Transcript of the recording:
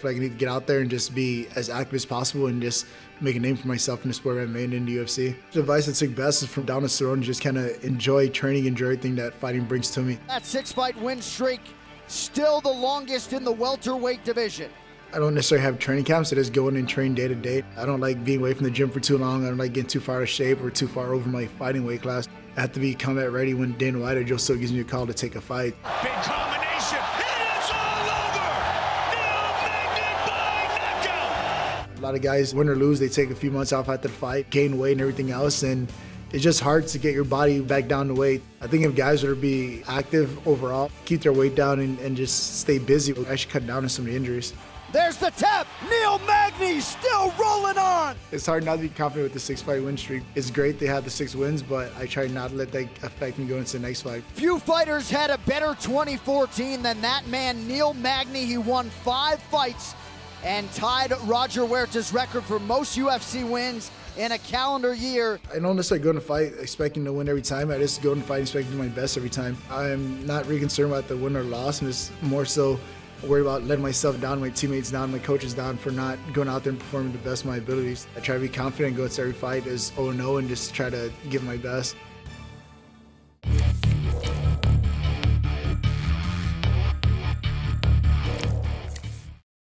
feel like I need to get out there and just be as active as possible and just make a name for myself in the sport I'm in in the UFC. The advice I took best is from Donald Cerrone, just kind of enjoy training, enjoy everything that fighting brings to me. That six fight win streak, still the longest in the welterweight division. I don't necessarily have training camps. I just go in and train day to day. I don't like being away from the gym for too long. I don't like getting too far out of shape or too far over my fighting weight class. I have to be combat ready when Dana White or Joe Silva gives me a call to take a fight. Lot of guys, win or lose, they take a few months off after the fight, gain weight and everything else, and it's just hard to get your body back down to weight. I think if guys were to be active overall, keep their weight down and, and just stay busy, I should cut down on some of the injuries. There's the tap. Neil Magny still rolling on. It's hard not to be confident with the six fight win streak. It's great they have the six wins, but I try not to let that affect me going into the next fight. Few fighters had a better 2014 than that man, Neil Magny. He won five fights and tied Roger Huerta's record for most UFC wins in a calendar year. I don't necessarily go into fight expecting to win every time. I just go into fight expecting to do my best every time. I'm not really concerned about the win or loss. I'm just more so worried about letting myself down, my teammates down, my coaches down for not going out there and performing the best of my abilities. I try to be confident, and go to every fight as 0-0 and just try to give my best.